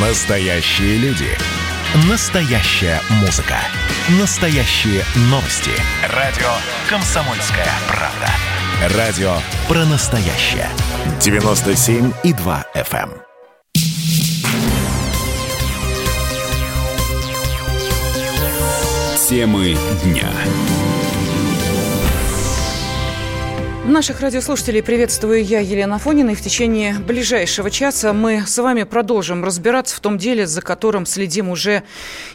Настоящие люди. Настоящая музыка. Настоящие новости. Радио «Комсомольская правда». Радио про настоящее. 97,2 FM. эм. Темы дня. Наших радиослушателей приветствую я, Елена Фонина, и в течение ближайшего часа мы с вами продолжим разбираться в том деле, за которым следим уже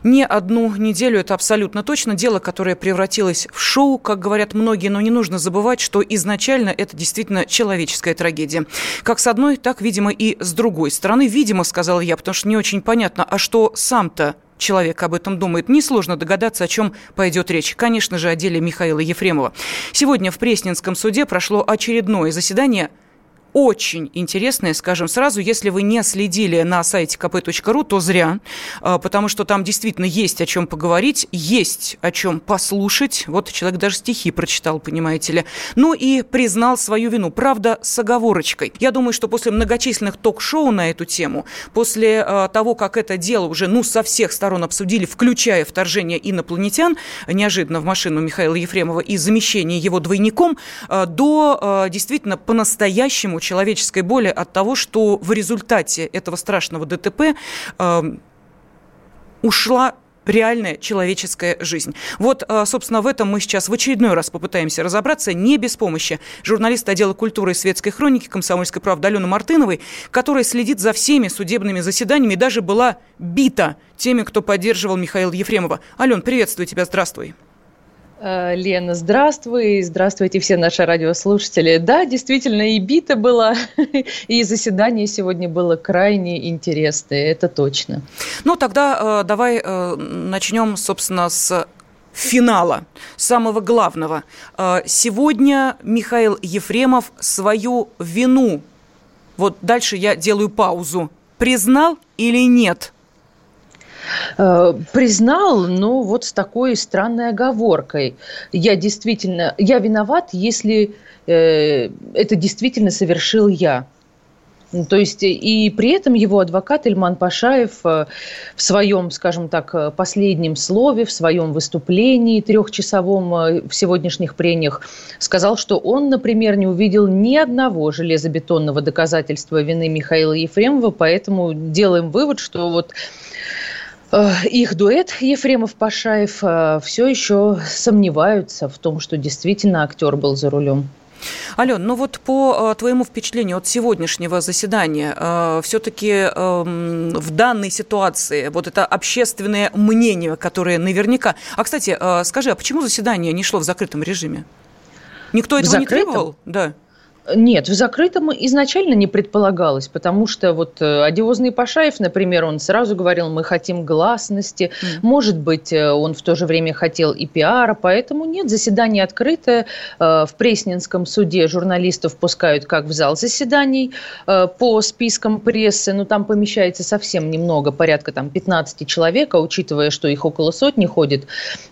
не одну неделю, это абсолютно точно. Дело, которое превратилось в шоу, как говорят многие, но не нужно забывать, что изначально это действительно человеческая трагедия. Как с одной, так, видимо, и с другой стороны. Видимо, сказала я, потому что не очень понятно, а что сам-то человек об этом думает, несложно догадаться, о чем пойдет речь. Конечно же, о деле Михаила Ефремова. Сегодня в Пресненском суде прошло очередное заседание очень интересное, скажем сразу. Если вы не следили на сайте kp.ru, то зря, а, потому что там действительно есть о чем поговорить, есть о чем послушать. Вот человек даже стихи прочитал, понимаете ли. Ну и признал свою вину. Правда, с оговорочкой. Я думаю, что после многочисленных ток-шоу на эту тему, после а, того, как это дело уже, ну, со всех сторон обсудили, включая вторжение инопланетян, неожиданно в машину Михаила Ефремова и замещение его двойником, а, до действительно по-настоящему человеческой боли от того, что в результате этого страшного ДТП э, ушла реальная человеческая жизнь. Вот, э, собственно, в этом мы сейчас в очередной раз попытаемся разобраться, не без помощи журналиста отдела культуры и светской хроники «Комсомольской правды» Алены Мартыновой, которая следит за всеми судебными заседаниями даже была бита теми, кто поддерживал Михаила Ефремова. Ален, приветствую тебя, здравствуй. Э, Лена, здравствуй, здравствуйте все наши радиослушатели. Да, действительно, и бита была, и заседание сегодня было крайне интересное, это точно. Ну, тогда э, давай э, начнем, собственно, с финала, самого главного. Э, сегодня Михаил Ефремов свою вину, вот дальше я делаю паузу, признал или нет? Э, признал, но вот с такой странной оговоркой. Я действительно, я виноват, если э, это действительно совершил я. То есть и при этом его адвокат Ильман Пашаев э, в своем, скажем так, последнем слове, в своем выступлении трехчасовом э, в сегодняшних прениях сказал, что он, например, не увидел ни одного железобетонного доказательства вины Михаила Ефремова, поэтому делаем вывод, что вот Э, их дуэт Ефремов-Пашаев э, все еще сомневаются в том, что действительно актер был за рулем. Ален, ну вот по э, твоему впечатлению от сегодняшнего заседания, э, все-таки э, в данной ситуации вот это общественное мнение, которое наверняка... А, кстати, скажи, а почему заседание не шло в закрытом режиме? Никто этого не требовал? Да. Нет, в закрытом изначально не предполагалось, потому что вот э, одиозный Пашаев, например, он сразу говорил, мы хотим гласности, mm. может быть, э, он в то же время хотел и пиара, поэтому нет, заседание открытое, э, в Пресненском суде журналистов пускают как в зал заседаний по спискам прессы, но там помещается совсем немного, порядка там 15 человек, а учитывая, что их около сотни ходит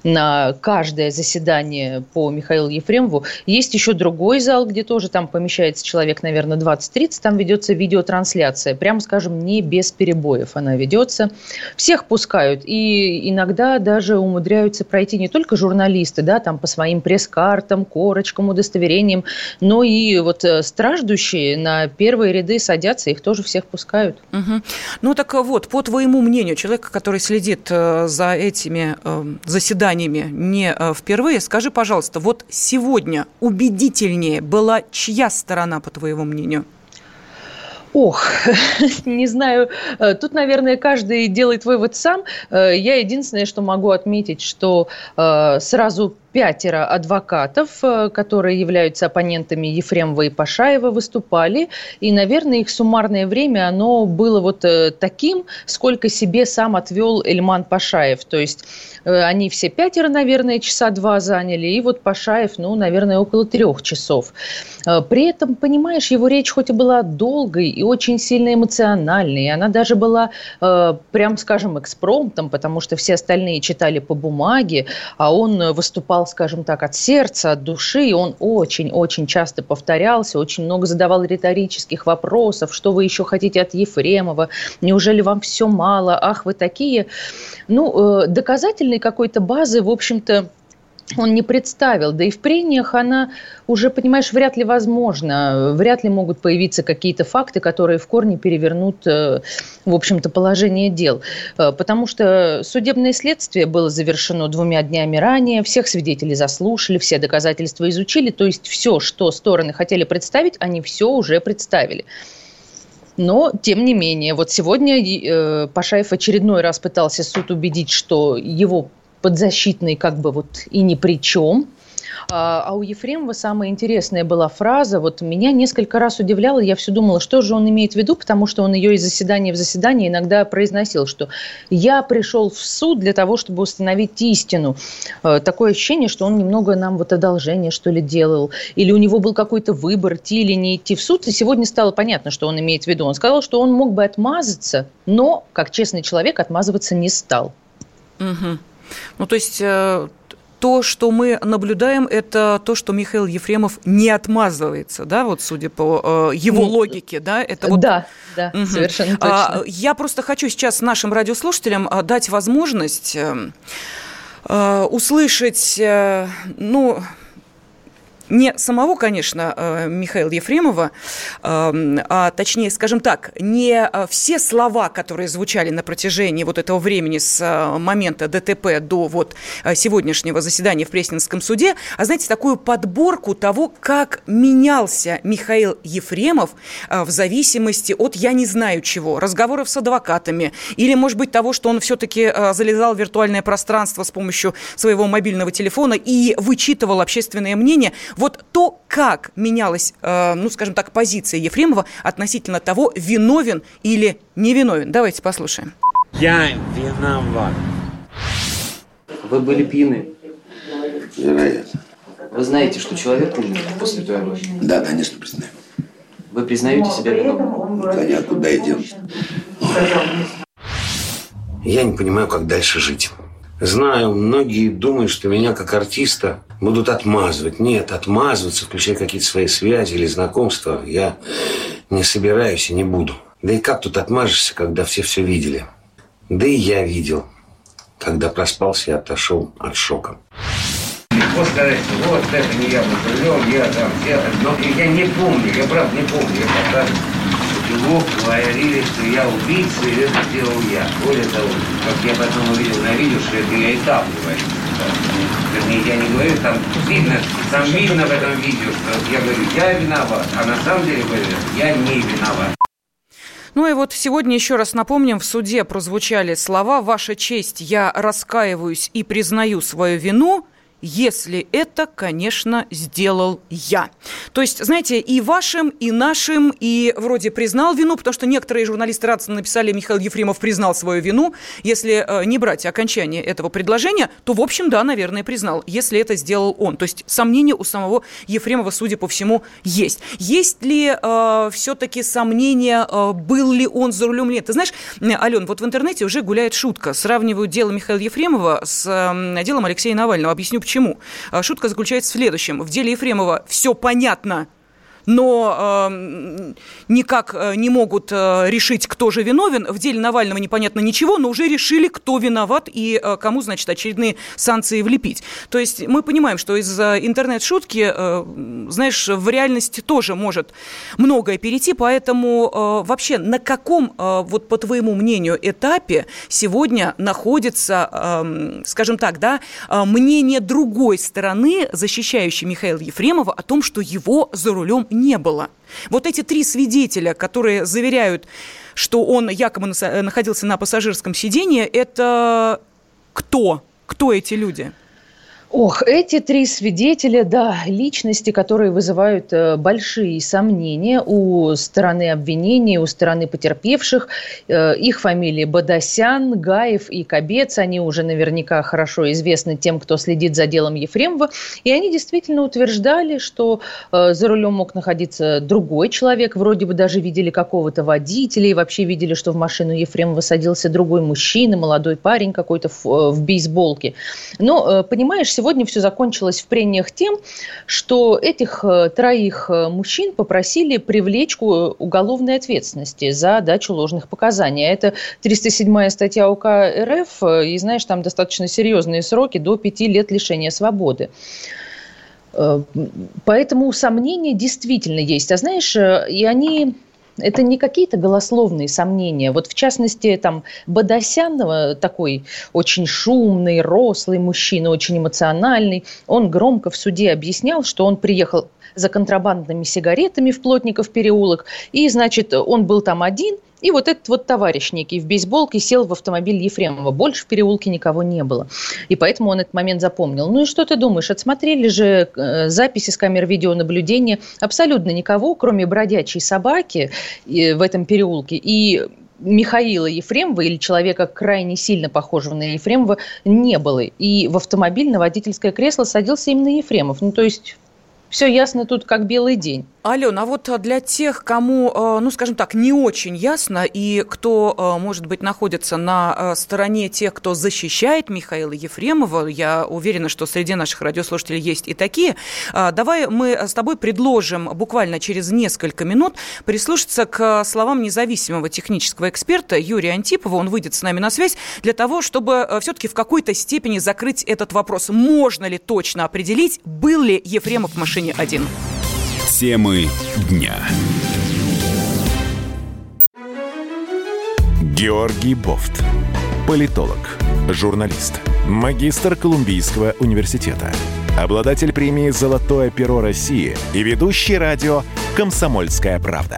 на каждое заседание по Михаилу Ефремову, есть еще другой зал, где тоже там помещается помещается человек, наверное, 20-30, там ведется видеотрансляция. Прямо скажем, не без перебоев она ведется. Всех пускают. И иногда даже умудряются пройти не только журналисты, да, там по своим пресс-картам, корочкам, удостоверениям, но и вот э, страждущие на первые ряды садятся, их тоже всех пускают. Угу. Ну так вот, по твоему мнению, человека, который следит э, за этими э, заседаниями не впервые, скажи, пожалуйста, вот сегодня убедительнее была чья сторона, по твоему мнению? Ох, не знаю. Э, тут, наверное, каждый делает вывод сам. Э, я единственное, что могу отметить, что э, сразу пятеро адвокатов, э, которые являются оппонентами Ефремова и Пашаева, выступали. И, наверное, их суммарное время, оно было вот э, таким, сколько себе сам отвел Эльман Пашаев. То есть э, они все пятеро, наверное, часа два заняли, и вот Пашаев, ну, наверное, около трех часов. При этом, понимаешь, его речь хоть и была долгой и очень сильно эмоциональной, она даже была, прям скажем, экспромтом, потому что все остальные читали по бумаге, а он выступал выступал, скажем так, от сердца, от души, и он очень-очень часто повторялся, очень много задавал риторических вопросов, что вы еще хотите от Ефремова, неужели вам все мало, ах, вы такие. Ну, э, доказательной какой-то базы, в общем-то, он не представил. Да и в прениях она уже, понимаешь, вряд ли возможно. Вряд ли могут появиться какие-то факты, которые в корне перевернут, э, в общем-то, положение дел. Э, потому что судебное следствие было завершено двумя днями ранее, всех свидетелей заслушали, все доказательства изучили. То есть все, что стороны хотели представить, они все уже представили. Но, тем не менее, вот сегодня э, Пашаев очередной раз пытался суд убедить, что его подзащитный как бы вот и ни при чем. А, а у Ефремова самая интересная была фраза, вот меня несколько раз удивляла, я все думала, что же он имеет в виду, потому что он ее из заседания в заседание иногда произносил, что я пришел в суд для того, чтобы установить истину. А, такое ощущение, что он немного нам вот одолжение, что ли, делал, или у него был какой-то выбор, идти или не идти в суд, и сегодня стало понятно, что он имеет в виду. Он сказал, что он мог бы отмазаться, но, как честный человек, отмазываться не стал. Угу. Ну, то есть э, то, что мы наблюдаем, это то, что Михаил Ефремов не отмазывается, да, вот судя по э, его логике, да, это вот... Да, да, угу. совершенно а, точно. А, я просто хочу сейчас нашим радиослушателям э, дать возможность услышать, ну, не самого, конечно, э, Михаила Ефремова, эм, а точнее, скажем так, не э, все слова, которые звучали на протяжении вот этого времени с э, момента ДТП до вот сегодняшнего заседания в Пресненском суде, а, знаете, такую подборку того, как менялся Михаил Ефремов в зависимости от я не знаю чего, разговоров с адвокатами, или, может быть, того, что он все-таки залезал в виртуальное пространство с помощью своего мобильного телефона и вычитывал общественное мнение – вот то, как менялась, э, ну, скажем так, позиция Ефремова относительно того, виновен или невиновен. Давайте послушаем. Я виноват. Вы были пьяны? Вероятно. Вы знаете, что человек умер после той аварии? Да, конечно, признаю. Вы признаете себя виновным? Да нет, куда идем? Я не понимаю, как дальше жить. Знаю, многие думают, что меня как артиста будут отмазывать. Нет, отмазываться, включая какие-то свои связи или знакомства, я не собираюсь и не буду. Да и как тут отмажешься, когда все все видели? Да и я видел, когда проспался и отошел от шока. Вот сказать, вот это не я был я там, я, но я не помню, я правда не помню, я пока его говорили, что я убийца, и это сделал я. Более того, как я потом увидел на видео, что это я и там говорю. Вернее, я не говорю, там видно, там видно в этом видео, что я говорю, я виноват, а на самом деле говорю, я не виноват. Ну и вот сегодня еще раз напомним, в суде прозвучали слова «Ваша честь, я раскаиваюсь и признаю свою вину», если это, конечно, сделал я. То есть, знаете, и вашим, и нашим, и вроде признал вину, потому что некоторые журналисты радостно написали, Михаил Ефремов признал свою вину. Если э, не брать окончание этого предложения, то, в общем, да, наверное, признал, если это сделал он. То есть сомнения у самого Ефремова, судя по всему, есть. Есть ли э, все-таки сомнения, э, был ли он за рулем или нет? Ты знаешь, Ален, вот в интернете уже гуляет шутка. Сравнивают дело Михаила Ефремова с э, делом Алексея Навального. Объясню, почему Почему? А, шутка заключается в следующем. В деле Ефремова все понятно – но э, никак э, не могут э, решить, кто же виновен. В деле Навального непонятно ничего, но уже решили, кто виноват и э, кому, значит, очередные санкции влепить. То есть мы понимаем, что из-за интернет-шутки, э, знаешь, в реальности тоже может многое перейти, поэтому э, вообще на каком, э, вот по твоему мнению, этапе сегодня находится, э, скажем так, да, э, мнение другой стороны, защищающей Михаила Ефремова о том, что его за рулем не было. Вот эти три свидетеля, которые заверяют, что он якобы находился на пассажирском сидении, это кто? Кто эти люди? Ох, эти три свидетеля, да, личности, которые вызывают э, большие сомнения у стороны обвинения, у стороны потерпевших. Э, их фамилии Бадасян, Гаев и Кобец. Они уже наверняка хорошо известны тем, кто следит за делом Ефремова. И они действительно утверждали, что э, за рулем мог находиться другой человек. Вроде бы даже видели какого-то водителя и вообще видели, что в машину Ефремова садился другой мужчина, молодой парень какой-то в, в бейсболке. Но, понимаешь, сегодня все закончилось в прениях тем, что этих троих мужчин попросили привлечь к уголовной ответственности за дачу ложных показаний. А это 307 статья УК РФ, и знаешь, там достаточно серьезные сроки до пяти лет лишения свободы. Поэтому сомнения действительно есть. А знаешь, и они это не какие-то голословные сомнения. Вот в частности, там Бадасян, такой очень шумный, рослый мужчина, очень эмоциональный, он громко в суде объяснял, что он приехал за контрабандными сигаретами в Плотников переулок, и, значит, он был там один – и вот этот вот товарищ некий в бейсболке сел в автомобиль Ефремова. Больше в переулке никого не было. И поэтому он этот момент запомнил. Ну и что ты думаешь? Отсмотрели же э, записи с камер видеонаблюдения абсолютно никого, кроме бродячей собаки э, в этом переулке. И Михаила Ефремова или человека крайне сильно похожего на Ефремова не было. И в автомобиль на водительское кресло садился именно Ефремов. Ну, то есть все ясно тут как белый день. Алена, а вот для тех, кому, э, ну, скажем так, не очень ясно, и кто, э, может быть, находится на э, стороне тех, кто защищает Михаила Ефремова, я уверена, что среди наших радиослушателей есть и такие, давай мы с тобой предложим буквально через несколько минут прислушаться к словам независимого технического эксперта Юрия Антипова. Он выйдет с нами на связь для того, чтобы все-таки в какой-то степени закрыть этот вопрос. Можно ли точно определить, был ли Ефремов в машине один? Темы дня. Георгий Бофт. Политолог, журналист, магистр Колумбийского университета, обладатель премии «Золотое перо России» и ведущий радио «Комсомольская правда».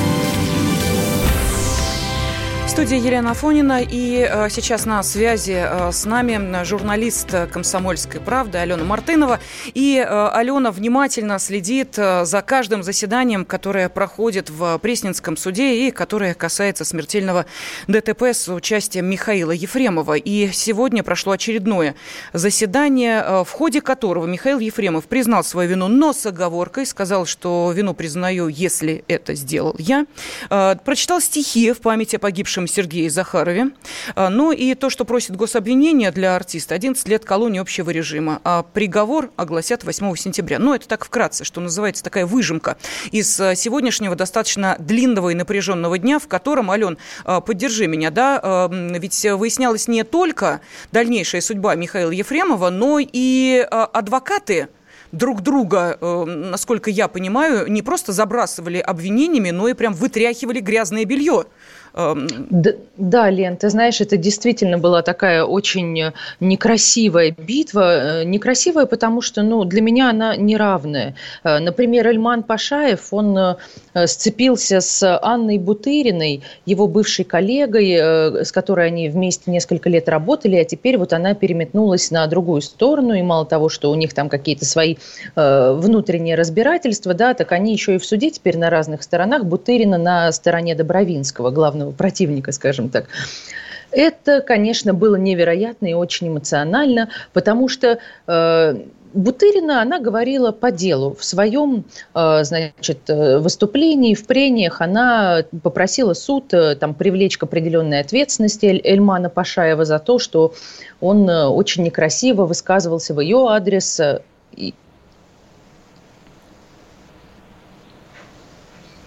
студии Елена Фонина. И э, сейчас на связи э, с нами журналист «Комсомольской правды» Алена Мартынова. И э, Алена внимательно следит э, за каждым заседанием, которое проходит в Пресненском суде и которое касается смертельного ДТП с участием Михаила Ефремова. И сегодня прошло очередное заседание, э, в ходе которого Михаил Ефремов признал свою вину, но с оговоркой, сказал, что вину признаю, если это сделал я. Э, прочитал стихи в память о погибшем бывшем Сергее Захарове. А, ну и то, что просит гособвинение для артиста, 11 лет колонии общего режима. А приговор огласят 8 сентября. Ну, это так вкратце, что называется такая выжимка из а, сегодняшнего достаточно длинного и напряженного дня, в котором, Ален, а, поддержи меня, да, ведь выяснялась не только дальнейшая судьба Михаила Ефремова, но и адвокаты друг друга, насколько я понимаю, не просто забрасывали обвинениями, но и прям вытряхивали грязное белье. Эм, да, да, Лен, ты знаешь, это действительно была такая очень некрасивая битва. Э, некрасивая, потому что ну, для меня она неравная. Э, например, Эльман Пашаев, он э, сцепился с Анной Бутыриной, его бывшей коллегой, с которой они вместе несколько лет работали, а теперь вот она переметнулась на другую сторону, и мало того, что у них там какие-то свои внутренние разбирательства, да, так они еще и в суде теперь на разных сторонах. Бутырина на стороне Добровинского, главного главного противника, скажем так. Это, конечно, было невероятно и очень эмоционально, потому что э, Бутырина, она говорила по делу. В своем э, значит, э, выступлении, в прениях она попросила суд э, там, привлечь к определенной ответственности Эльмана Пашаева за то, что он очень некрасиво высказывался в ее адрес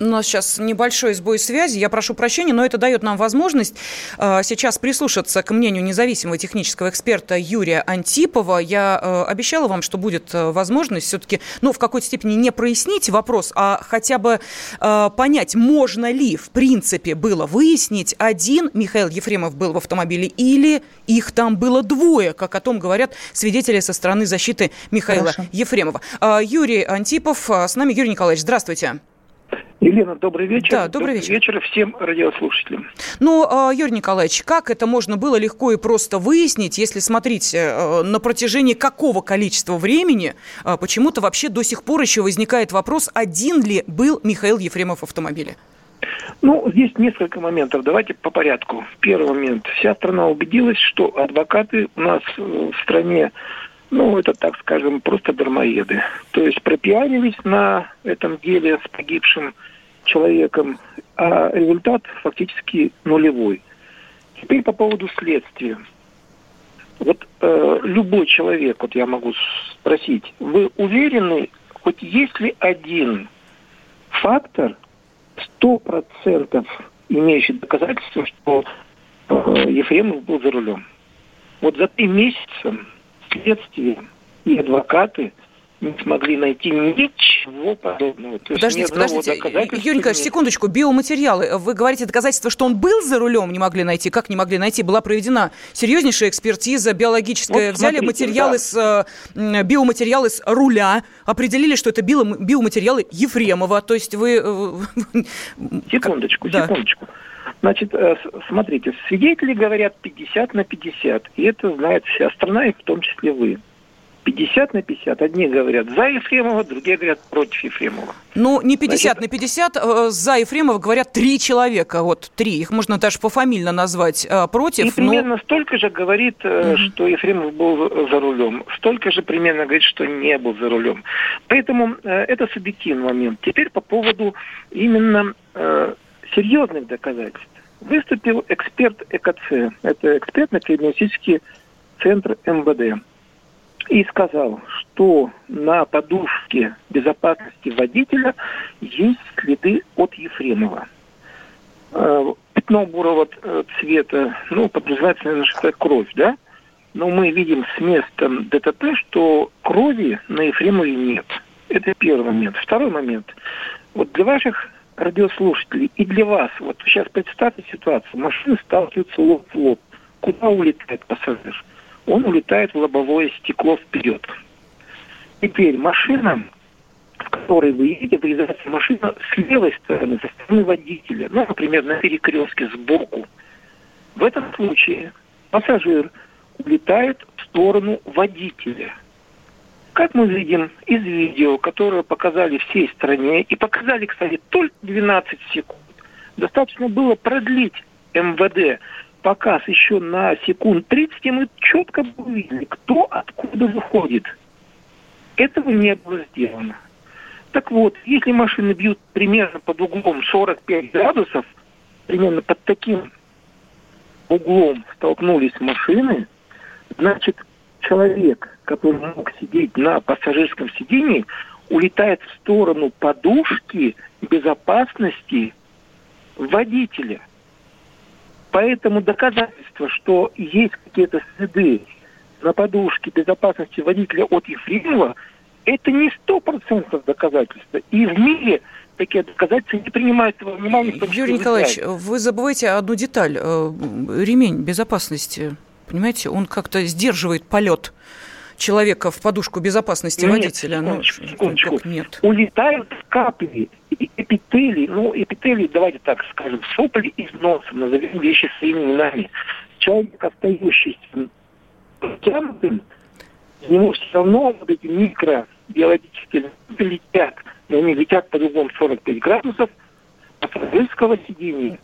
У нас сейчас небольшой сбой связи. Я прошу прощения, но это дает нам возможность э, сейчас прислушаться к мнению независимого технического эксперта Юрия Антипова. Я э, обещала вам, что будет э, возможность все-таки, ну, в какой-то степени не прояснить вопрос, а хотя бы э, понять, можно ли, в принципе, было выяснить, один Михаил Ефремов был в автомобиле или их там было двое, как о том говорят свидетели со стороны защиты Михаила Хорошо. Ефремова. Э, Юрий Антипов э, с нами. Юрий Николаевич, здравствуйте. Елена, добрый вечер. Да, добрый, добрый вечер. вечер всем радиослушателям. Ну, а, Юрий Николаевич, как это можно было легко и просто выяснить, если смотреть э, на протяжении какого количества времени э, почему-то вообще до сих пор еще возникает вопрос, один ли был Михаил Ефремов в автомобиле? Ну, здесь несколько моментов. Давайте по порядку. Первый момент. Вся страна убедилась, что адвокаты у нас в стране, ну, это, так скажем, просто дармоеды. То есть пропиарились на этом деле с погибшим человеком, а результат фактически нулевой. Теперь по поводу следствия. Вот э, любой человек, вот я могу спросить, вы уверены, хоть есть ли один фактор, сто процентов имеющий доказательства, что э, Ефремов был за рулем? Вот за три месяца следствие и адвокаты – не смогли найти ничего подобного. То подождите, подождите, Юрий Николаевич, секундочку, биоматериалы. Вы говорите доказательства, что он был за рулем, не могли найти. Как не могли найти? Была проведена серьезнейшая экспертиза биологическая. Вот Взяли смотрите, материалы да. с, э, биоматериалы с руля, определили, что это биоматериалы Ефремова. То есть вы... Э, секундочку, да. секундочку. Значит, э, смотрите, свидетели говорят 50 на 50, и это знает вся страна, и в том числе вы. 50 на 50. Одни говорят за Ефремова, другие говорят против Ефремова. Ну, не 50 Значит, на 50. Э, за Ефремова говорят три человека. Вот три. Их можно даже пофамильно назвать э, против. И примерно столько же говорит, угу. что Ефремов был за рулем. Столько же примерно говорит, что не был за рулем. Поэтому это субъективный момент. Теперь по поводу именно серьезных доказательств. Выступил эксперт ЭКЦ. Это экспертно-криминалистический центр МВД и сказал, что на подушке безопасности водителя есть следы от Ефремова. Э, пятно бурого э, цвета, ну, подразумевается, наверное, что это кровь, да? Но мы видим с места ДТП, что крови на Ефремове нет. Это первый момент. Второй момент. Вот для ваших радиослушателей и для вас, вот сейчас представьте ситуацию, машины сталкиваются лоб в лоб. Куда улетает пассажир? он улетает в лобовое стекло вперед. Теперь машина, в которой вы едете, вырезается машина с левой стороны, со стороны водителя, ну, например, на перекрестке сбоку. В этом случае пассажир улетает в сторону водителя. Как мы видим из видео, которое показали всей стране, и показали, кстати, только 12 секунд, достаточно было продлить МВД показ еще на секунд 30, и мы четко увидели, кто откуда выходит. Этого не было сделано. Так вот, если машины бьют примерно под углом 45 градусов, примерно под таким углом столкнулись машины, значит, человек, который мог сидеть на пассажирском сидении, улетает в сторону подушки безопасности водителя – Поэтому доказательство, что есть какие-то следы на подушке безопасности водителя от Ефремова, это не сто процентов доказательства. И в мире такие доказательства не принимаются во внимание. Юрий Николаевич, вы забываете одну деталь. Э, ремень безопасности, понимаете, он как-то сдерживает полет человека в подушку безопасности нет, водителя. Ну, секундочку, ну, нет. Улетают капли, эпителий, ну, эпителий, давайте так скажем, сопли из носа, назовем вещи своими именами. Человек, остающийся тянутым, у него все равно вот эти микробиологические летят, и они летят под углом 45 градусов, а пассажирского сидения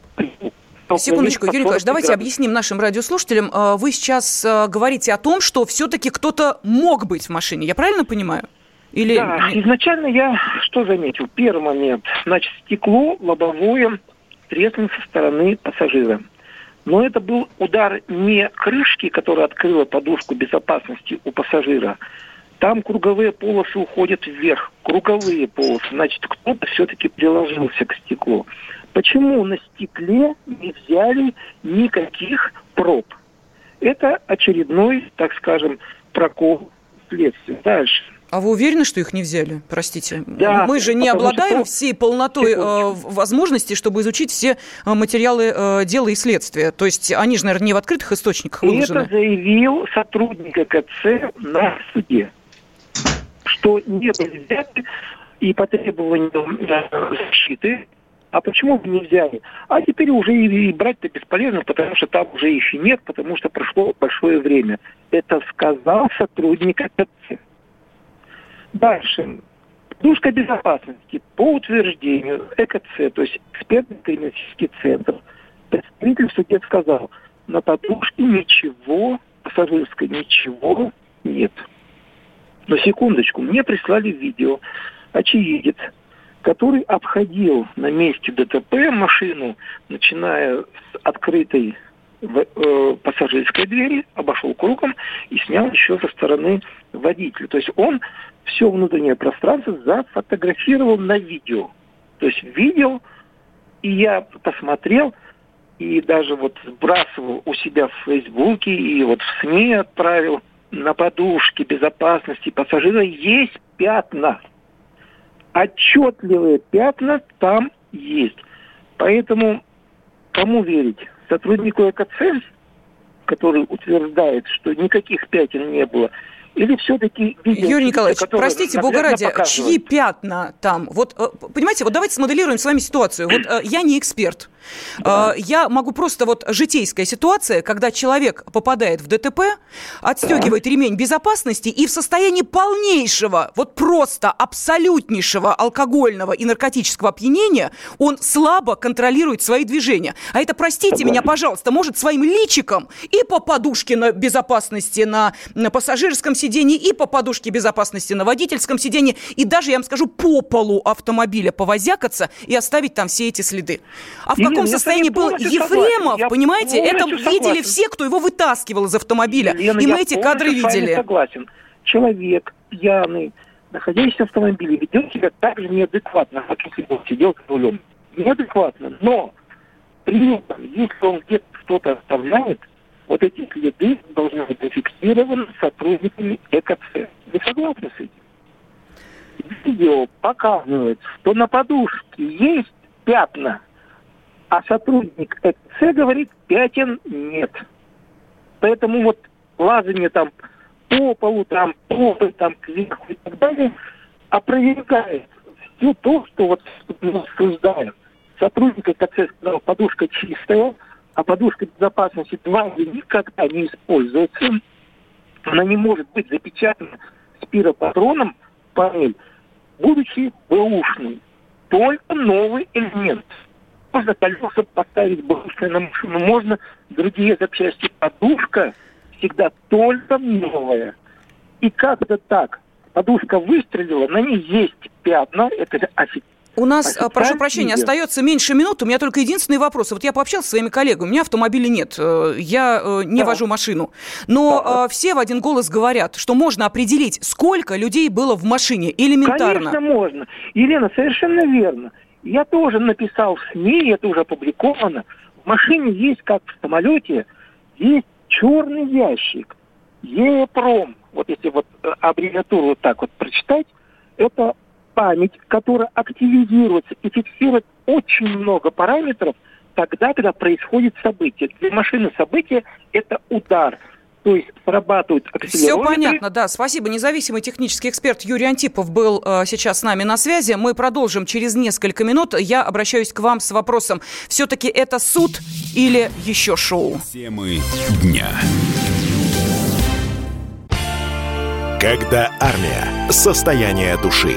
Секундочку, Юрий Николаевич, давайте объясним нашим радиослушателям. А, вы сейчас а, говорите о том, что все-таки кто-то мог быть в машине. Я правильно понимаю? Или... Да, изначально я что заметил? Первый момент. Значит, стекло лобовое треснуло со стороны пассажира. Но это был удар не крышки, которая открыла подушку безопасности у пассажира. Там круговые полосы уходят вверх. Круговые полосы. Значит, кто-то все-таки приложился к стеклу. Почему на стекле не взяли никаких проб? Это очередной, так скажем, прокол следствия. Дальше. А вы уверены, что их не взяли? Простите. Да, Мы же не обладаем что... всей полнотой э, возможностей, чтобы изучить все э, материалы э, дела и следствия. То есть они же, наверное, не в открытых источниках выложены. Это заявил сотрудник КЦ на суде, что не были взяты и по требованию э, защиты а почему бы не взяли? А теперь уже и, брать-то бесполезно, потому что там уже еще нет, потому что прошло большое время. Это сказал сотрудник АТЦ. Дальше. Подушка безопасности по утверждению ЭКЦ, то есть экспертный клинический центр, представитель судеб сказал, на подушке ничего, пассажирской ничего нет. Но секундочку, мне прислали видео. Очевидец, который обходил на месте ДТП машину, начиная с открытой э, пассажирской двери, обошел кругом и снял еще со стороны водителя. То есть он все внутреннее пространство зафотографировал на видео. То есть видео, и я посмотрел, и даже вот сбрасывал у себя в Фейсбуке, и вот в СМИ отправил на подушке безопасности пассажира есть пятна. Отчетливые пятна там есть. Поэтому кому верить? Сотруднику ЭКЦ, который утверждает, что никаких пятен не было, или все-таки... Юрий Николаевич, простите, бога ради, чьи пятна там? Вот, э, понимаете, вот давайте смоделируем с вами ситуацию. Вот э, я не эксперт. Да. Э, я могу просто вот житейская ситуация, когда человек попадает в ДТП, отстегивает да. ремень безопасности и в состоянии полнейшего, вот просто абсолютнейшего алкогольного и наркотического опьянения он слабо контролирует свои движения. А это, простите Согласен. меня, пожалуйста, может своим личиком и по подушке на безопасности на, на пассажирском сидении, и по подушке безопасности на водительском сидении, и даже, я вам скажу, по полу автомобиля повозякаться и оставить там все эти следы. А в каком каком состоянии был Ефремов, я понимаете, это согласен. видели все, кто его вытаскивал из автомобиля. Лена, и мы эти кадры видели. согласен. Человек пьяный, находящийся в автомобиле, ведет себя так же неадекватно, как если бы он сидел за рулем. Неадекватно. Но при этом, если он где-то что-то оставляет, вот эти следы должны быть зафиксированы сотрудниками ЭКЦ. Вы согласны с этим? Видео показывает, что на подушке есть пятна – а сотрудник ЭКЦ говорит, пятен нет. Поэтому вот лазание там по полу, там, по там, кверху и так далее, опровергает все то, что вот мы обсуждаем. Сотрудник ЭКЦ сказал, подушка чистая, а подушка безопасности дважды никогда не используется. Она не может быть запечатана спиропатроном панель, будучи бэушной. Только новый элемент – можно колеса поставить брошенные на машину, можно другие запчасти. Подушка всегда только новая. И как это так? Подушка выстрелила, на ней есть пятна, это официально. У нас, а, прошу прощения, остается меньше минут. У меня только единственный вопрос. Вот я пообщался со своими коллегами, у меня автомобиля нет, э, я э, не да. вожу машину. Но да. все в один голос говорят, что можно определить, сколько людей было в машине, элементарно. Конечно, можно. Елена, совершенно верно. Я тоже написал в СМИ, это уже опубликовано. В машине есть, как в самолете, есть черный ящик. ЕПРОМ. Вот если вот аббревиатуру вот так вот прочитать, это память, которая активизируется и фиксирует очень много параметров тогда, когда происходит событие. Для машины событие – это удар – то есть срабатывают Все понятно, да. Спасибо. Независимый технический эксперт Юрий Антипов был э, сейчас с нами на связи. Мы продолжим через несколько минут. Я обращаюсь к вам с вопросом. Все-таки это суд или еще шоу? Темы дня. Когда армия. Состояние души.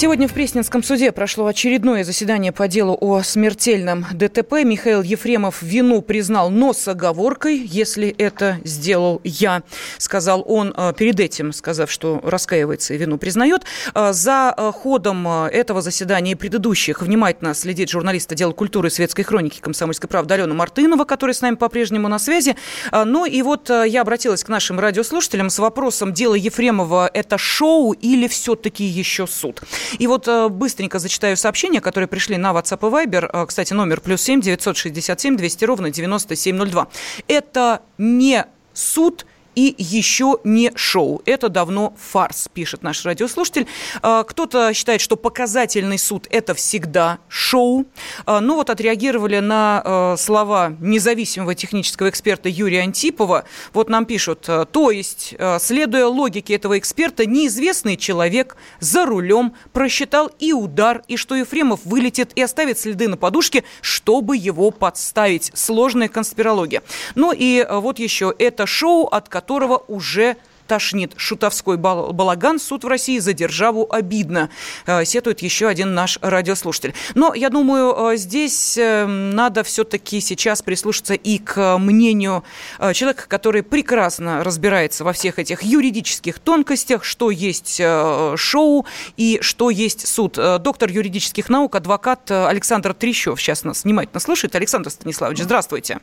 Сегодня в Пресненском суде прошло очередное заседание по делу о смертельном ДТП. Михаил Ефремов вину признал, но с оговоркой, если это сделал я, сказал он э, перед этим, сказав, что раскаивается и вину признает. Э, за э, ходом этого заседания и предыдущих внимательно следит журналист отдела культуры и светской хроники «Комсомольской правды» Алена Мартынова, которая с нами по-прежнему на связи. Ну и вот я обратилась к нашим радиослушателям с вопросом, дело Ефремова – это шоу или все-таки еще суд? И вот э, быстренько зачитаю сообщения, которые пришли на WhatsApp и Viber. Э, кстати, номер плюс семь девятьсот шестьдесят семь двести ровно девяносто семь ноль два. Это не суд, и еще не шоу. Это давно фарс, пишет наш радиослушатель. А, кто-то считает, что показательный суд – это всегда шоу. А, ну вот отреагировали на а, слова независимого технического эксперта Юрия Антипова. Вот нам пишут, то есть, следуя логике этого эксперта, неизвестный человек за рулем просчитал и удар, и что Ефремов вылетит и оставит следы на подушке, чтобы его подставить. Сложная конспирология. Ну и вот еще, это шоу, от которого которого уже тошнит. Шутовской балаган суд в России за державу обидно, э, сетует еще один наш радиослушатель. Но я думаю, э, здесь э, надо все-таки сейчас прислушаться и к мнению человека, который прекрасно разбирается во всех этих юридических тонкостях, что есть шоу и что есть суд. Доктор юридических наук, адвокат Александр Трещев сейчас нас внимательно слушает. Александр Станиславович, здравствуйте.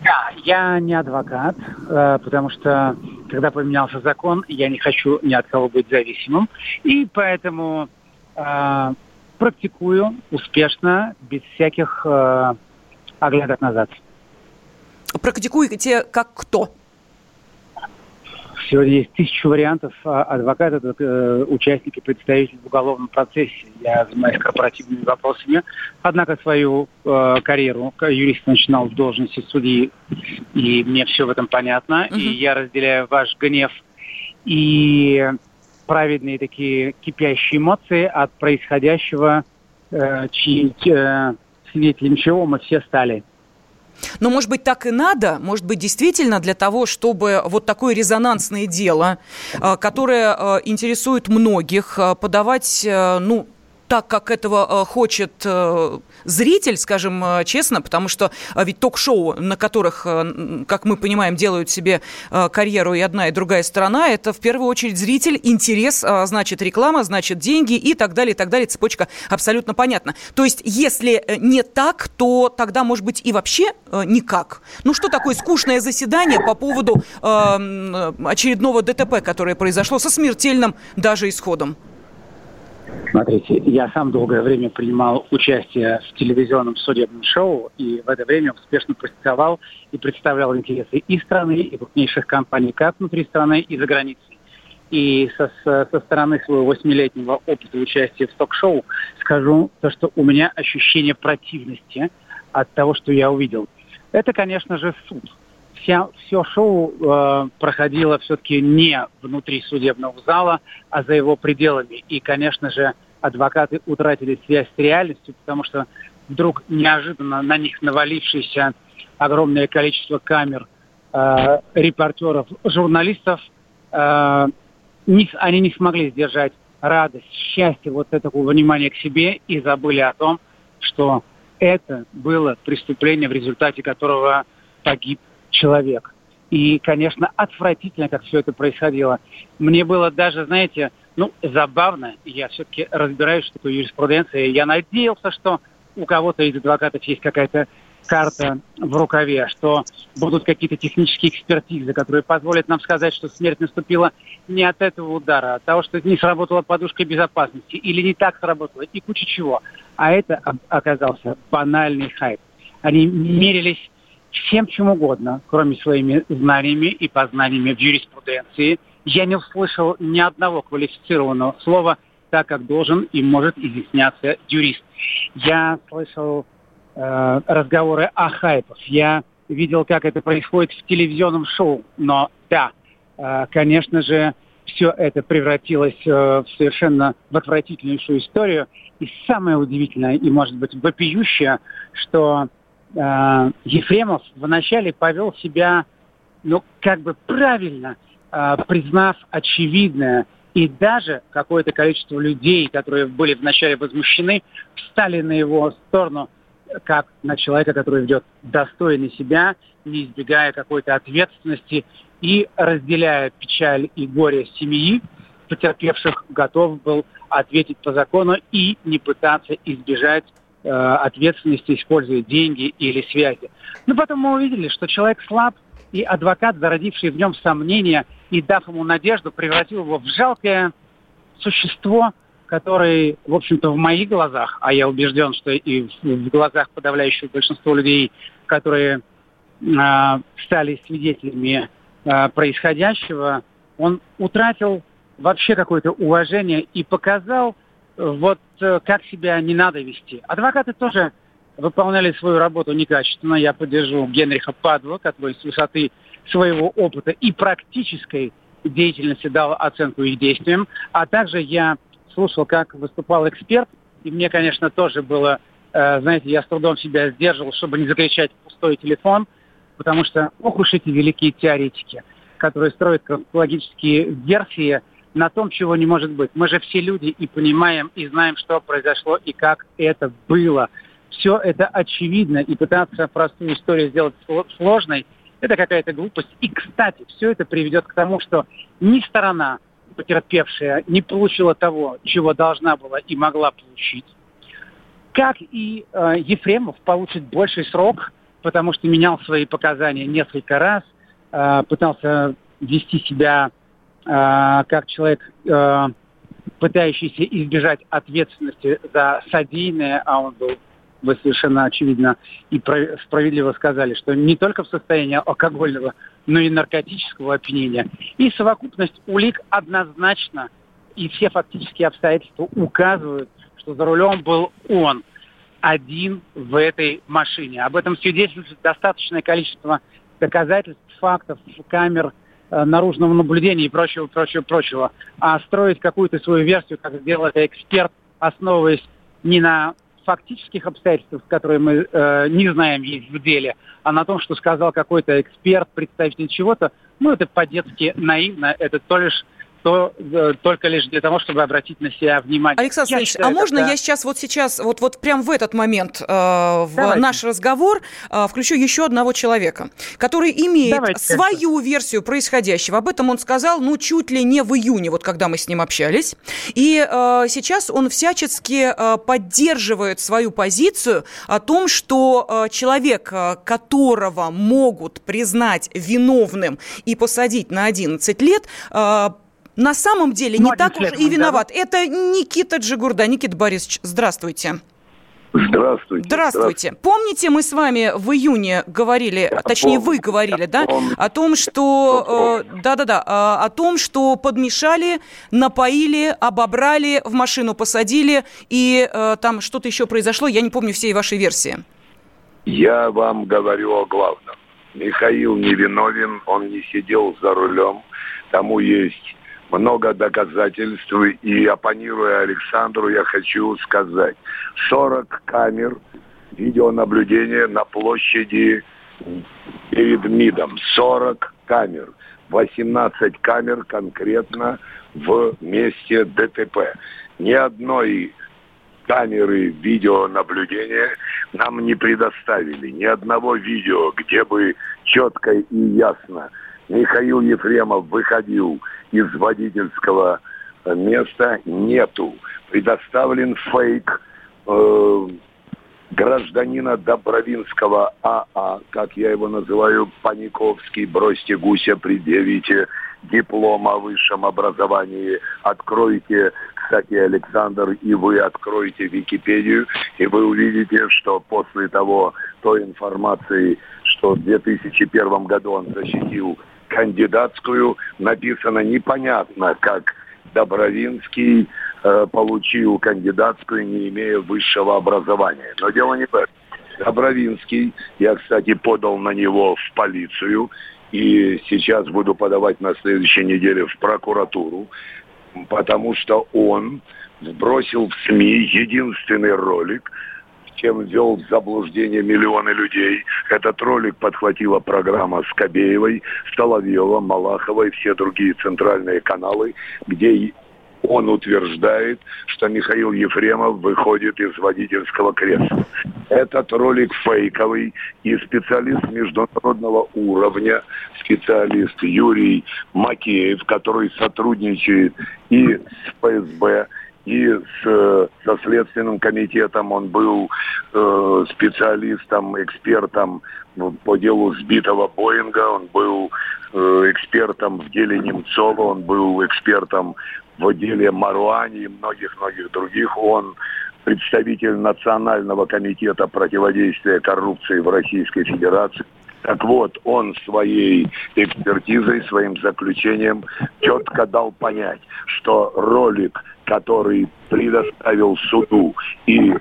Да, я не адвокат, э, потому что когда поменялся закон, я не хочу ни от кого быть зависимым, и поэтому э, практикую успешно, без всяких э, оглядок назад. Практикуете как кто? Сегодня есть тысячу вариантов. А адвокат – это э, участник и представитель в уголовном процессе. Я занимаюсь корпоративными вопросами. Однако свою э, карьеру юриста начинал в должности судьи, и мне все в этом понятно. Угу. И я разделяю ваш гнев и праведные такие кипящие эмоции от происходящего, э, чьи, э, свидетелем чего мы все стали. Но, может быть, так и надо? Может быть, действительно для того, чтобы вот такое резонансное дело, э, которое э, интересует многих, э, подавать, ну, так, как этого хочет зритель, скажем честно, потому что ведь ток-шоу, на которых, как мы понимаем, делают себе карьеру и одна, и другая сторона, это в первую очередь зритель, интерес, значит реклама, значит деньги и так далее, и так далее. Цепочка абсолютно понятна. То есть, если не так, то тогда, может быть, и вообще никак. Ну, что такое скучное заседание по поводу э, очередного ДТП, которое произошло со смертельным даже исходом? Смотрите, я сам долгое время принимал участие в телевизионном судебном шоу, и в это время успешно практиковал и представлял интересы и страны, и крупнейших компаний как внутри страны, и за границей. И со, со стороны своего восьмилетнего опыта участия в ток-шоу скажу то, что у меня ощущение противности от того, что я увидел. Это, конечно же, суд вся, все шоу э, проходило все-таки не внутри судебного зала, а за его пределами. И, конечно же, адвокаты утратили связь с реальностью, потому что вдруг неожиданно на них навалившееся огромное количество камер, э, репортеров, журналистов, э, не, они не смогли сдержать радость, счастье, вот этого внимания к себе и забыли о том, что это было преступление, в результате которого погиб человек. И, конечно, отвратительно, как все это происходило. Мне было даже, знаете, ну, забавно. Я все-таки разбираюсь, что такое юриспруденция. Я надеялся, что у кого-то из адвокатов есть какая-то карта в рукаве, что будут какие-то технические экспертизы, которые позволят нам сказать, что смерть наступила не от этого удара, а от того, что не сработала подушка безопасности или не так сработала, и куча чего. А это оказался банальный хайп. Они мерились всем чем угодно, кроме своими знаниями и познаниями в юриспруденции. Я не услышал ни одного квалифицированного слова так, как должен и может изъясняться юрист. Я слышал э, разговоры о хайпах. Я видел, как это происходит в телевизионном шоу. Но да, э, конечно же, все это превратилось э, в совершенно в отвратительнейшую историю. И самое удивительное и, может быть, вопиющее, что э, Ефремов вначале повел себя, ну, как бы правильно, э, признав очевидное. И даже какое-то количество людей, которые были вначале возмущены, встали на его сторону, как на человека, который ведет достойно себя, не избегая какой-то ответственности и разделяя печаль и горе семьи потерпевших, готов был ответить по закону и не пытаться избежать э, ответственности, используя деньги или связи. Но потом мы увидели, что человек слаб, и адвокат, зародивший в нем сомнения и дав ему надежду, превратил его в жалкое существо, которое, в общем-то, в моих глазах, а я убежден, что и в глазах подавляющего большинства людей, которые э, стали свидетелями э, происходящего, он утратил вообще какое-то уважение и показал, вот э, как себя не надо вести. Адвокаты тоже выполняли свою работу некачественно. Я поддержу Генриха Падова, который с высоты своего опыта и практической деятельности дал оценку их действиям. А также я слушал, как выступал эксперт, и мне, конечно, тоже было, э, знаете, я с трудом себя сдерживал, чтобы не закричать пустой телефон, потому что, ох уж эти великие теоретики, которые строят конспирологические версии на том, чего не может быть. Мы же все люди и понимаем, и знаем, что произошло, и как это было все это очевидно, и пытаться простую историю сделать сложной, это какая-то глупость. И, кстати, все это приведет к тому, что ни сторона потерпевшая не получила того, чего должна была и могла получить, как и э, Ефремов получит больший срок, потому что менял свои показания несколько раз, э, пытался вести себя как человек, э, пытающийся избежать ответственности за содеянное, а он был вы совершенно очевидно и справедливо сказали, что не только в состоянии алкогольного, но и наркотического опьянения. И совокупность улик однозначно и все фактические обстоятельства указывают, что за рулем был он один в этой машине. Об этом свидетельствует достаточное количество доказательств, фактов, камер э, наружного наблюдения и прочего, прочего, прочего. А строить какую-то свою версию, как сделал это эксперт, основываясь не на фактических обстоятельств, которые мы э, не знаем есть в деле, а на том, что сказал какой-то эксперт, представитель чего-то, ну, это по-детски наивно, это то лишь то э, только лишь для того, чтобы обратить на себя внимание. Александр Ильич, а можно это... я сейчас вот сейчас, вот, вот прям в этот момент э, в Давайте. наш разговор э, включу еще одного человека, который имеет Давайте. свою версию происходящего. Об этом он сказал, ну, чуть ли не в июне, вот когда мы с ним общались. И э, сейчас он всячески э, поддерживает свою позицию о том, что э, человек, э, которого могут признать виновным и посадить на 11 лет, э, на самом деле ну, не так уж и виноват. Да? Это Никита Джигурда. Никита Борисович, здравствуйте. Здравствуйте. Здравствуйте. Помните, мы с вами в июне говорили, я точнее, помню, вы говорили, да, помню. о том, что, э, да-да-да, э, о том, что подмешали, напоили, обобрали, в машину посадили, и э, там что-то еще произошло, я не помню всей вашей версии. Я вам говорю о главном. Михаил невиновен, он не сидел за рулем, тому есть много доказательств, и оппонируя Александру, я хочу сказать, 40 камер видеонаблюдения на площади перед МИДом, 40 камер, 18 камер конкретно в месте ДТП. Ни одной камеры видеонаблюдения нам не предоставили, ни одного видео, где бы четко и ясно Михаил Ефремов выходил из водительского э, места, нету. Предоставлен фейк э, гражданина Добровинского АА, как я его называю, Паниковский, бросьте гуся, предъявите диплом о высшем образовании, откройте, кстати, Александр, и вы откроете Википедию, и вы увидите, что после того, той информации, что в 2001 году он защитил кандидатскую написано непонятно, как Добровинский э, получил кандидатскую, не имея высшего образования. Но дело не в этом. Добровинский, я, кстати, подал на него в полицию, и сейчас буду подавать на следующей неделе в прокуратуру, потому что он сбросил в СМИ единственный ролик, чем ввел в заблуждение миллионы людей. Этот ролик подхватила программа Скобеевой, Соловьева, Малахова и все другие центральные каналы, где он утверждает, что Михаил Ефремов выходит из водительского кресла. Этот ролик фейковый, и специалист международного уровня, специалист Юрий Макеев, который сотрудничает и с ФСБ, и с, со Следственным комитетом он был э, специалистом, экспертом по делу сбитого Боинга, он был э, экспертом в деле Немцова, он был экспертом в деле Маруани и многих-многих других. Он представитель Национального комитета противодействия коррупции в Российской Федерации. Так вот, он своей экспертизой, своим заключением четко дал понять, что ролик, который предоставил суду и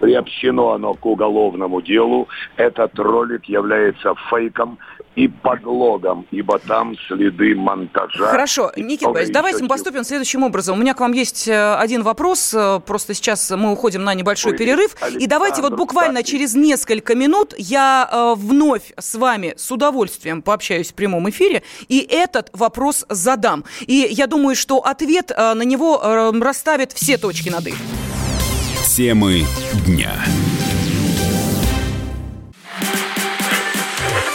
приобщено оно к уголовному делу, этот ролик является фейком, и подлогом, ибо там следы монтажа. Хорошо, Никита Борисович, давайте мы поступим следующим образом. У меня к вам есть э, один вопрос, э, просто сейчас мы уходим на небольшой Ой, перерыв, Александр, и давайте вот буквально да. через несколько минут я э, вновь с вами с удовольствием пообщаюсь в прямом эфире, и этот вопрос задам. И я думаю, что ответ на него расставит все точки над «и». Темы дня.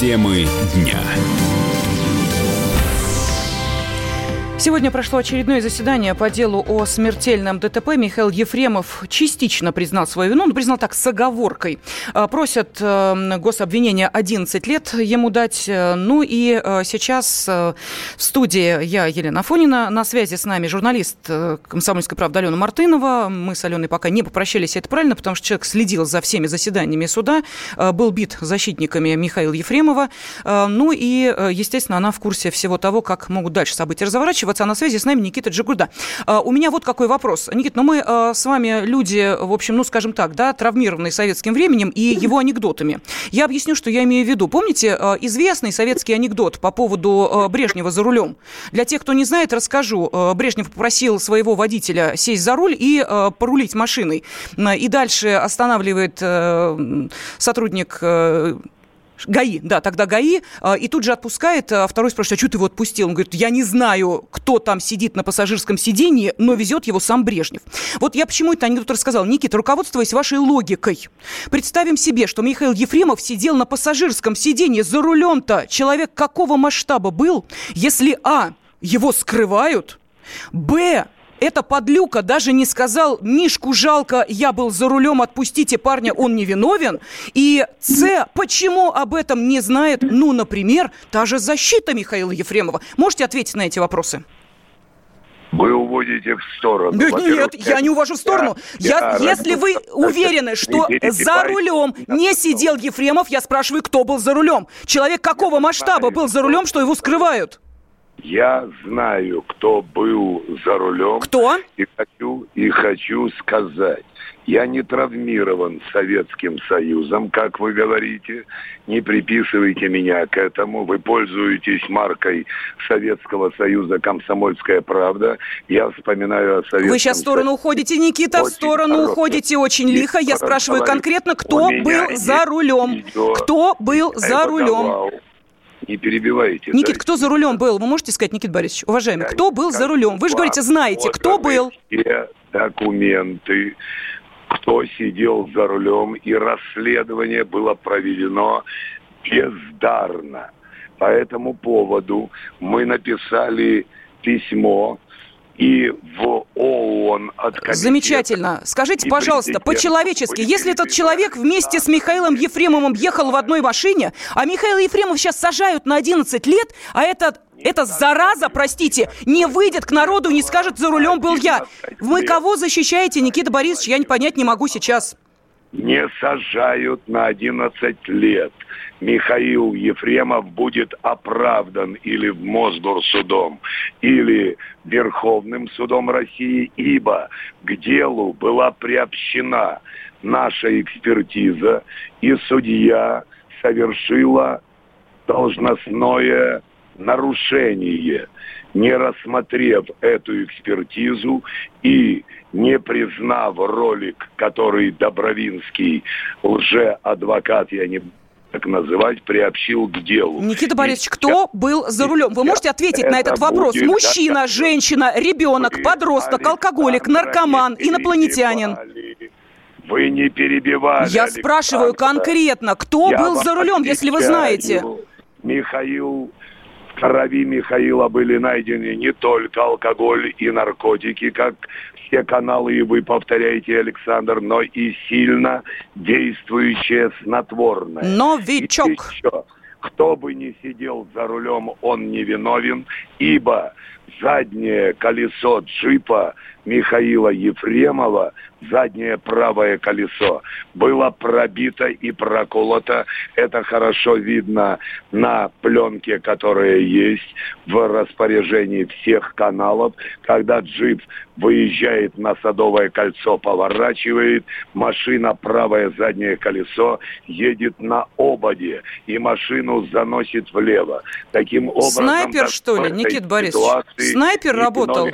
Темы дня. Сегодня прошло очередное заседание по делу о смертельном ДТП. Михаил Ефремов частично признал свою вину. Он признал так с оговоркой. А, просят э, гособвинения 11 лет ему дать. Ну и э, сейчас э, в студии я, Елена Фонина. На связи с нами журналист «Комсомольской правды» Алена Мартынова. Мы с Аленой пока не попрощались. Это правильно, потому что человек следил за всеми заседаниями суда. Был бит защитниками Михаила Ефремова. Ну и, естественно, она в курсе всего того, как могут дальше события разворачиваться связываться. А на связи с нами Никита Джигурда. А, у меня вот какой вопрос. Никит, ну мы а, с вами люди, в общем, ну скажем так, да, травмированные советским временем и его анекдотами. Я объясню, что я имею в виду. Помните а, известный советский анекдот по поводу Брежнева за рулем? Для тех, кто не знает, расскажу. Брежнев попросил своего водителя сесть за руль и порулить машиной. И дальше останавливает сотрудник ГАИ, да, тогда ГАИ, а, и тут же отпускает, а второй спрашивает, а что ты его отпустил? Он говорит, я не знаю, кто там сидит на пассажирском сиденье, но везет его сам Брежнев. Вот я почему это анекдот рассказал. Никита, руководствуясь вашей логикой, представим себе, что Михаил Ефремов сидел на пассажирском сиденье за рулем-то. Человек какого масштаба был, если, а, его скрывают, б, эта подлюка даже не сказал, Мишку жалко, я был за рулем, отпустите парня, он не виновен. И С, почему об этом не знает, ну, например, та же защита Михаила Ефремова? Можете ответить на эти вопросы? Вы уводите в сторону. Нет, нет, я не увожу в сторону. Я, я, если вы уверены, что за рулем не сидел Ефремов, я спрашиваю, кто был за рулем. Человек какого масштаба был за рулем, что его скрывают? Я знаю, кто был за рулем. Кто? И хочу, и хочу сказать, я не травмирован Советским Союзом, как вы говорите. Не приписывайте меня к этому. Вы пользуетесь маркой Советского Союза «Комсомольская правда». Я вспоминаю о Советском Вы сейчас в сторону уходите, Никита, очень в сторону хорошо. уходите очень лихо. Я спрашиваю конкретно, кто был за рулем? Кто был за рулем? Не перебивайте. Никит, кто за рулем был? Вы можете сказать, Никит Борисович, уважаемый, кто был за рулем? Вы же говорите, знаете, кто был? Все документы, кто сидел за рулем, и расследование было проведено бездарно. По этому поводу мы написали письмо и в ООН от комитета. Замечательно. Скажите, пожалуйста, по-человечески, если этот человек вместе с Михаилом Ефремовым ехал в одной машине, а Михаила Ефремова сейчас сажают на 11 лет, а этот эта зараза, простите, не выйдет к народу и не скажет, за рулем был я. Вы кого защищаете, Никита Борисович, я не понять не могу сейчас. Не сажают на 11 лет. Михаил Ефремов будет оправдан или в Мосгорсудом, или Верховным судом России, ибо к делу была приобщена наша экспертиза, и судья совершила должностное нарушение, не рассмотрев эту экспертизу и не признав ролик, который Добровинский, лже-адвокат, я не так называть, приобщил к делу. Никита Борисович, и кто был за рулем? Вы можете ответить на этот вопрос? Будет... Мужчина, женщина, ребенок, подросток, алкоголик, наркоман, инопланетянин. Вы не перебивали. Я Александр. спрашиваю конкретно, кто Я был за рулем, если вы знаете? Михаил в крови Михаила были найдены не только алкоголь и наркотики, как все каналы и вы повторяете, Александр, но и сильно действующее снотворное. Новичок. И еще, кто бы ни сидел за рулем, он не виновен, ибо заднее колесо джипа Михаила Ефремова, заднее правое колесо, было пробито и проколото. Это хорошо видно на пленке, которая есть в распоряжении всех каналов. Когда джип выезжает на Садовое кольцо, поворачивает, машина, правое заднее колесо, едет на ободе, и машину заносит влево. Таким образом... Снайпер, что ли, Никит Борисович? Снайпер работал?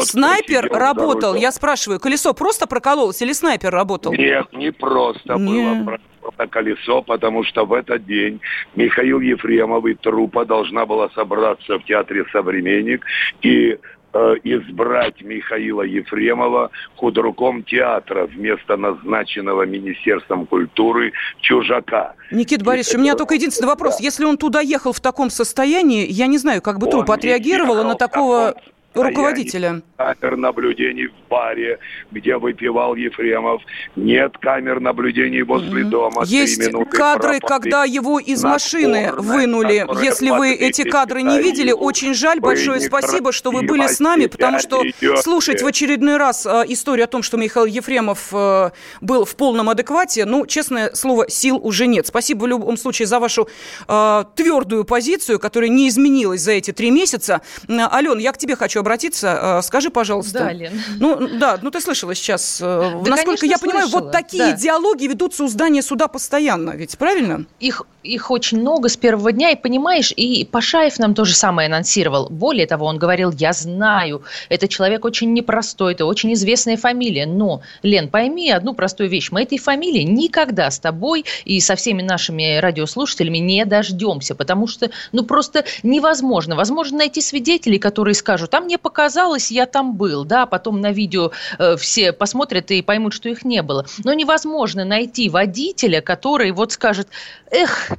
Снайпер работал, я спрашиваю, колесо просто прокололось или снайпер работал? Нет, не просто Нет. было на колесо, потому что в этот день Михаил Ефремов и трупа должна была собраться в театре «Современник» и э, избрать Михаила Ефремова худруком театра вместо назначенного Министерством культуры чужака. Никита Борисович, у меня только единственный вопрос. Да. Если он туда ехал в таком состоянии, я не знаю, как бы труп отреагировала на такого руководителя. Камер наблюдений в баре, где выпивал Ефремов. Нет камер наблюдений возле угу. дома. Есть кадры, когда его из машины вынули. Если вы эти кадры не видели, очень жаль. Большое спасибо, что вы были с нами, потому что слушать в очередной раз э, историю о том, что Михаил Ефремов э, был в полном адеквате, ну, честное слово, сил уже нет. Спасибо в любом случае за вашу э, твердую позицию, которая не изменилась за эти три месяца. Ален, я к тебе хочу обратиться. Э, скажи, пожалуйста. Да, Лен. Ну, да, ну ты слышала сейчас. Э, да, Насколько конечно, я понимаю, слышала. вот такие да. диалоги ведутся у здания суда постоянно, ведь правильно? Их, их очень много с первого дня, и понимаешь, и Пашаев нам то же самое анонсировал. Более того, он говорил, я знаю, этот человек очень непростой, это очень известная фамилия, но, Лен, пойми одну простую вещь, мы этой фамилии никогда с тобой и со всеми нашими радиослушателями не дождемся, потому что, ну, просто невозможно. Возможно найти свидетелей, которые скажут, там мне показалось, я там был, да, потом на видео э, все посмотрят и поймут, что их не было. Но невозможно найти водителя, который вот скажет, эх,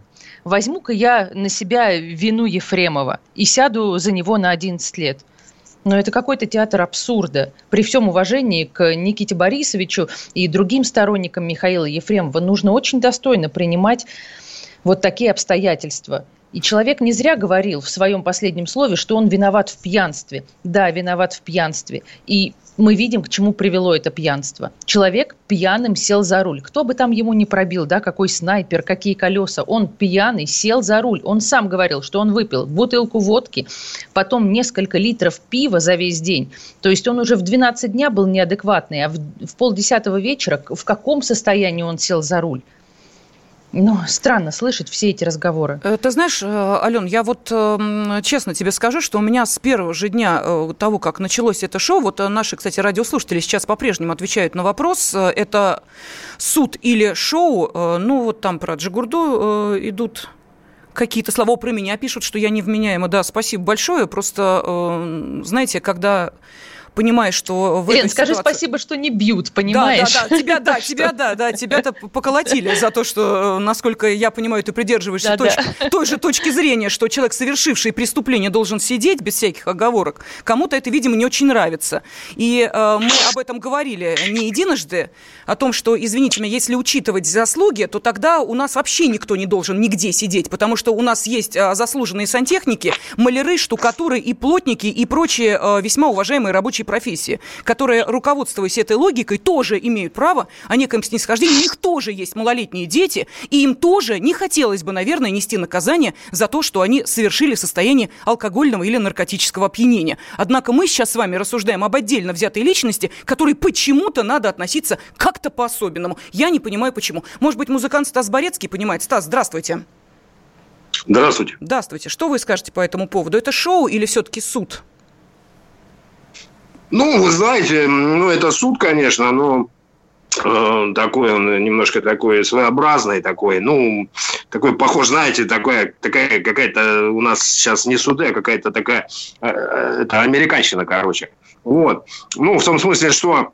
возьму-ка я на себя вину Ефремова и сяду за него на 11 лет. Но это какой-то театр абсурда. При всем уважении к Никите Борисовичу и другим сторонникам Михаила Ефремова нужно очень достойно принимать вот такие обстоятельства. И человек не зря говорил в своем последнем слове, что он виноват в пьянстве. Да, виноват в пьянстве. И мы видим, к чему привело это пьянство. Человек пьяным сел за руль. Кто бы там ему не пробил, да, какой снайпер, какие колеса. Он пьяный сел за руль. Он сам говорил, что он выпил бутылку водки, потом несколько литров пива за весь день. То есть он уже в 12 дня был неадекватный, а в, в полдесятого вечера в каком состоянии он сел за руль? Ну, странно слышать все эти разговоры. Э, ты знаешь, э, Ален, я вот эм, честно тебе скажу, что у меня с первого же дня э, того, как началось это шоу, вот наши, кстати, радиослушатели сейчас по-прежнему отвечают на вопрос, это суд или шоу, ну, вот там про Джигурду идут какие-то слова про меня пишут, что я невменяема. Да, спасибо большое. Просто, знаете, когда понимаешь, что в Лен, этой скажи ситуации... спасибо, что не бьют, понимаешь? Да, да, да, тебя, да, тебя, да, да, тебя-то поколотили за то, что, э, насколько я понимаю, ты придерживаешься да, точ... да. той же точки зрения, что человек, совершивший преступление, должен сидеть без всяких оговорок. Кому-то это, видимо, не очень нравится. И э, мы об этом говорили не единожды, о том, что, извините меня, если учитывать заслуги, то тогда у нас вообще никто не должен нигде сидеть, потому что у нас есть э, заслуженные сантехники, маляры, штукатуры и плотники и прочие э, весьма уважаемые рабочие рабочей профессии, которые, руководствуясь этой логикой, тоже имеют право о неком снисхождении. У них тоже есть малолетние дети, и им тоже не хотелось бы, наверное, нести наказание за то, что они совершили в состоянии алкогольного или наркотического опьянения. Однако мы сейчас с вами рассуждаем об отдельно взятой личности, которой почему-то надо относиться как-то по-особенному. Я не понимаю, почему. Может быть, музыкант Стас Борецкий понимает. Стас, здравствуйте. Здравствуйте. Здравствуйте. Что вы скажете по этому поводу? Это шоу или все-таки суд? Ну, вы знаете, ну, это суд, конечно, но э, такой он немножко такой своеобразный такой, ну, такой похож, знаете, такая, такая какая-то у нас сейчас не суды, а какая-то такая, э, э это американщина, короче. Вот. Ну, в том смысле, что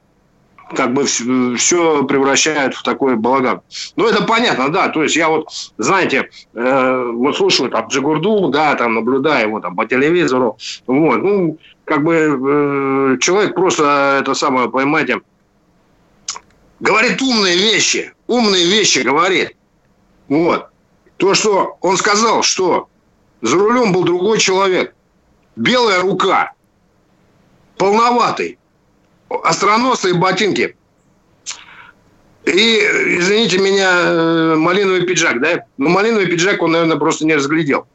как бы все превращают в такой балаган. Ну, это понятно, да. То есть я вот, знаете, э, вот слушаю там Джигурду, да, там наблюдаю его там по телевизору. Вот, ну, как бы э, человек просто это самое, поймайте, говорит умные вещи. Умные вещи говорит. Вот. То, что он сказал, что за рулем был другой человек. Белая рука. Полноватый остроносые ботинки. И, извините меня, э, малиновый пиджак, да? Ну, малиновый пиджак он, наверное, просто не разглядел.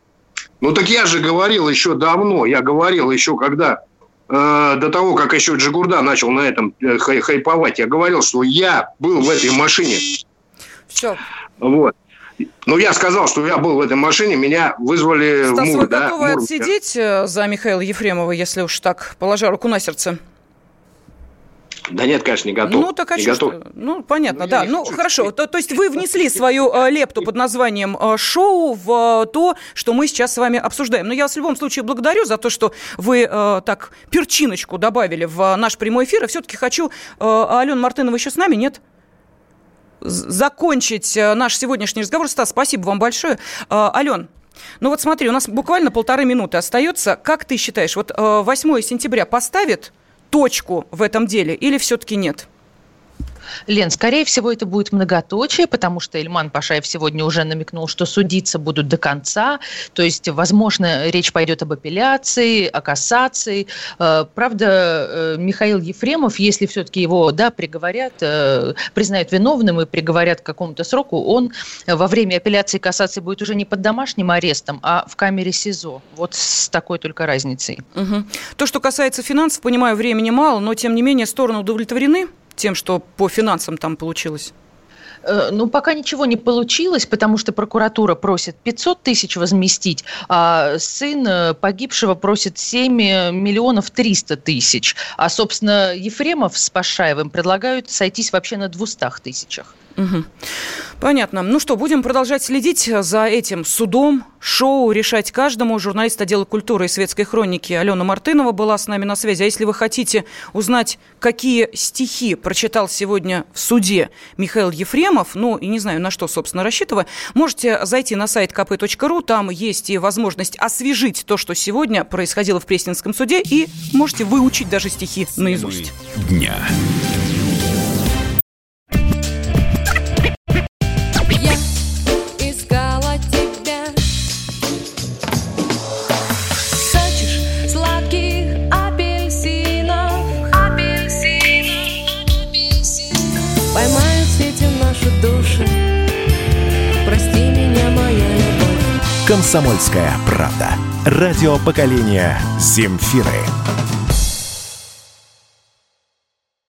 Ну, так я же говорил еще давно, я говорил еще, когда э, до того, как еще Джигурда начал на этом э, хай хайповать, я говорил, что я был в этой машине. Все. Вот. Ну, я сказал, что я был в этой машине, меня вызвали Стас, в МУР. вы да, готовы МУР. отсидеть э, за Михаила Ефремова, если уж так, положа руку на сердце? Да нет, конечно, не готов. Ну, так а не что, готов. Ну, понятно, ну, да. Ну, хочу. хорошо. То, то есть вы внесли свою э, лепту под названием э, шоу в э, то, что мы сейчас с вами обсуждаем. Но я вас в любом случае благодарю за то, что вы э, так перчиночку добавили в наш прямой эфир. И все-таки хочу... Э, Алена Мартынова еще с нами, нет? закончить наш сегодняшний разговор. Стас, спасибо вам большое. Ален, ну вот смотри, у нас буквально полторы минуты остается. Как ты считаешь, вот 8 э, сентября поставит точку в этом деле или все-таки нет? Лен, скорее всего, это будет многоточие, потому что Ильман Пашаев сегодня уже намекнул, что судиться будут до конца. То есть, возможно, речь пойдет об апелляции, о кассации. Э, правда, э, Михаил Ефремов, если все-таки его да, приговорят, э, признают виновным и приговорят к какому-то сроку, он во время апелляции и кассации будет уже не под домашним арестом, а в камере СИЗО. Вот с такой только разницей. Угу. То, что касается финансов, понимаю, времени мало, но тем не менее стороны удовлетворены? Тем, что по финансам там получилось? Э, ну, пока ничего не получилось, потому что прокуратура просит 500 тысяч возместить, а сын э, погибшего просит 7 миллионов 300 тысяч. А, собственно, Ефремов с Пашаевым предлагают сойтись вообще на 200 тысячах. Угу. Понятно. Ну что, будем продолжать следить за этим судом, шоу «Решать каждому». Журналист отдела культуры и светской хроники Алена Мартынова была с нами на связи. А если вы хотите узнать, какие стихи прочитал сегодня в суде Михаил Ефремов, ну и не знаю, на что, собственно, рассчитывая, можете зайти на сайт kp.ru. Там есть и возможность освежить то, что сегодня происходило в Пресненском суде, и можете выучить даже стихи наизусть. Дня. «Комсомольская правда». Радио поколения «Земфиры».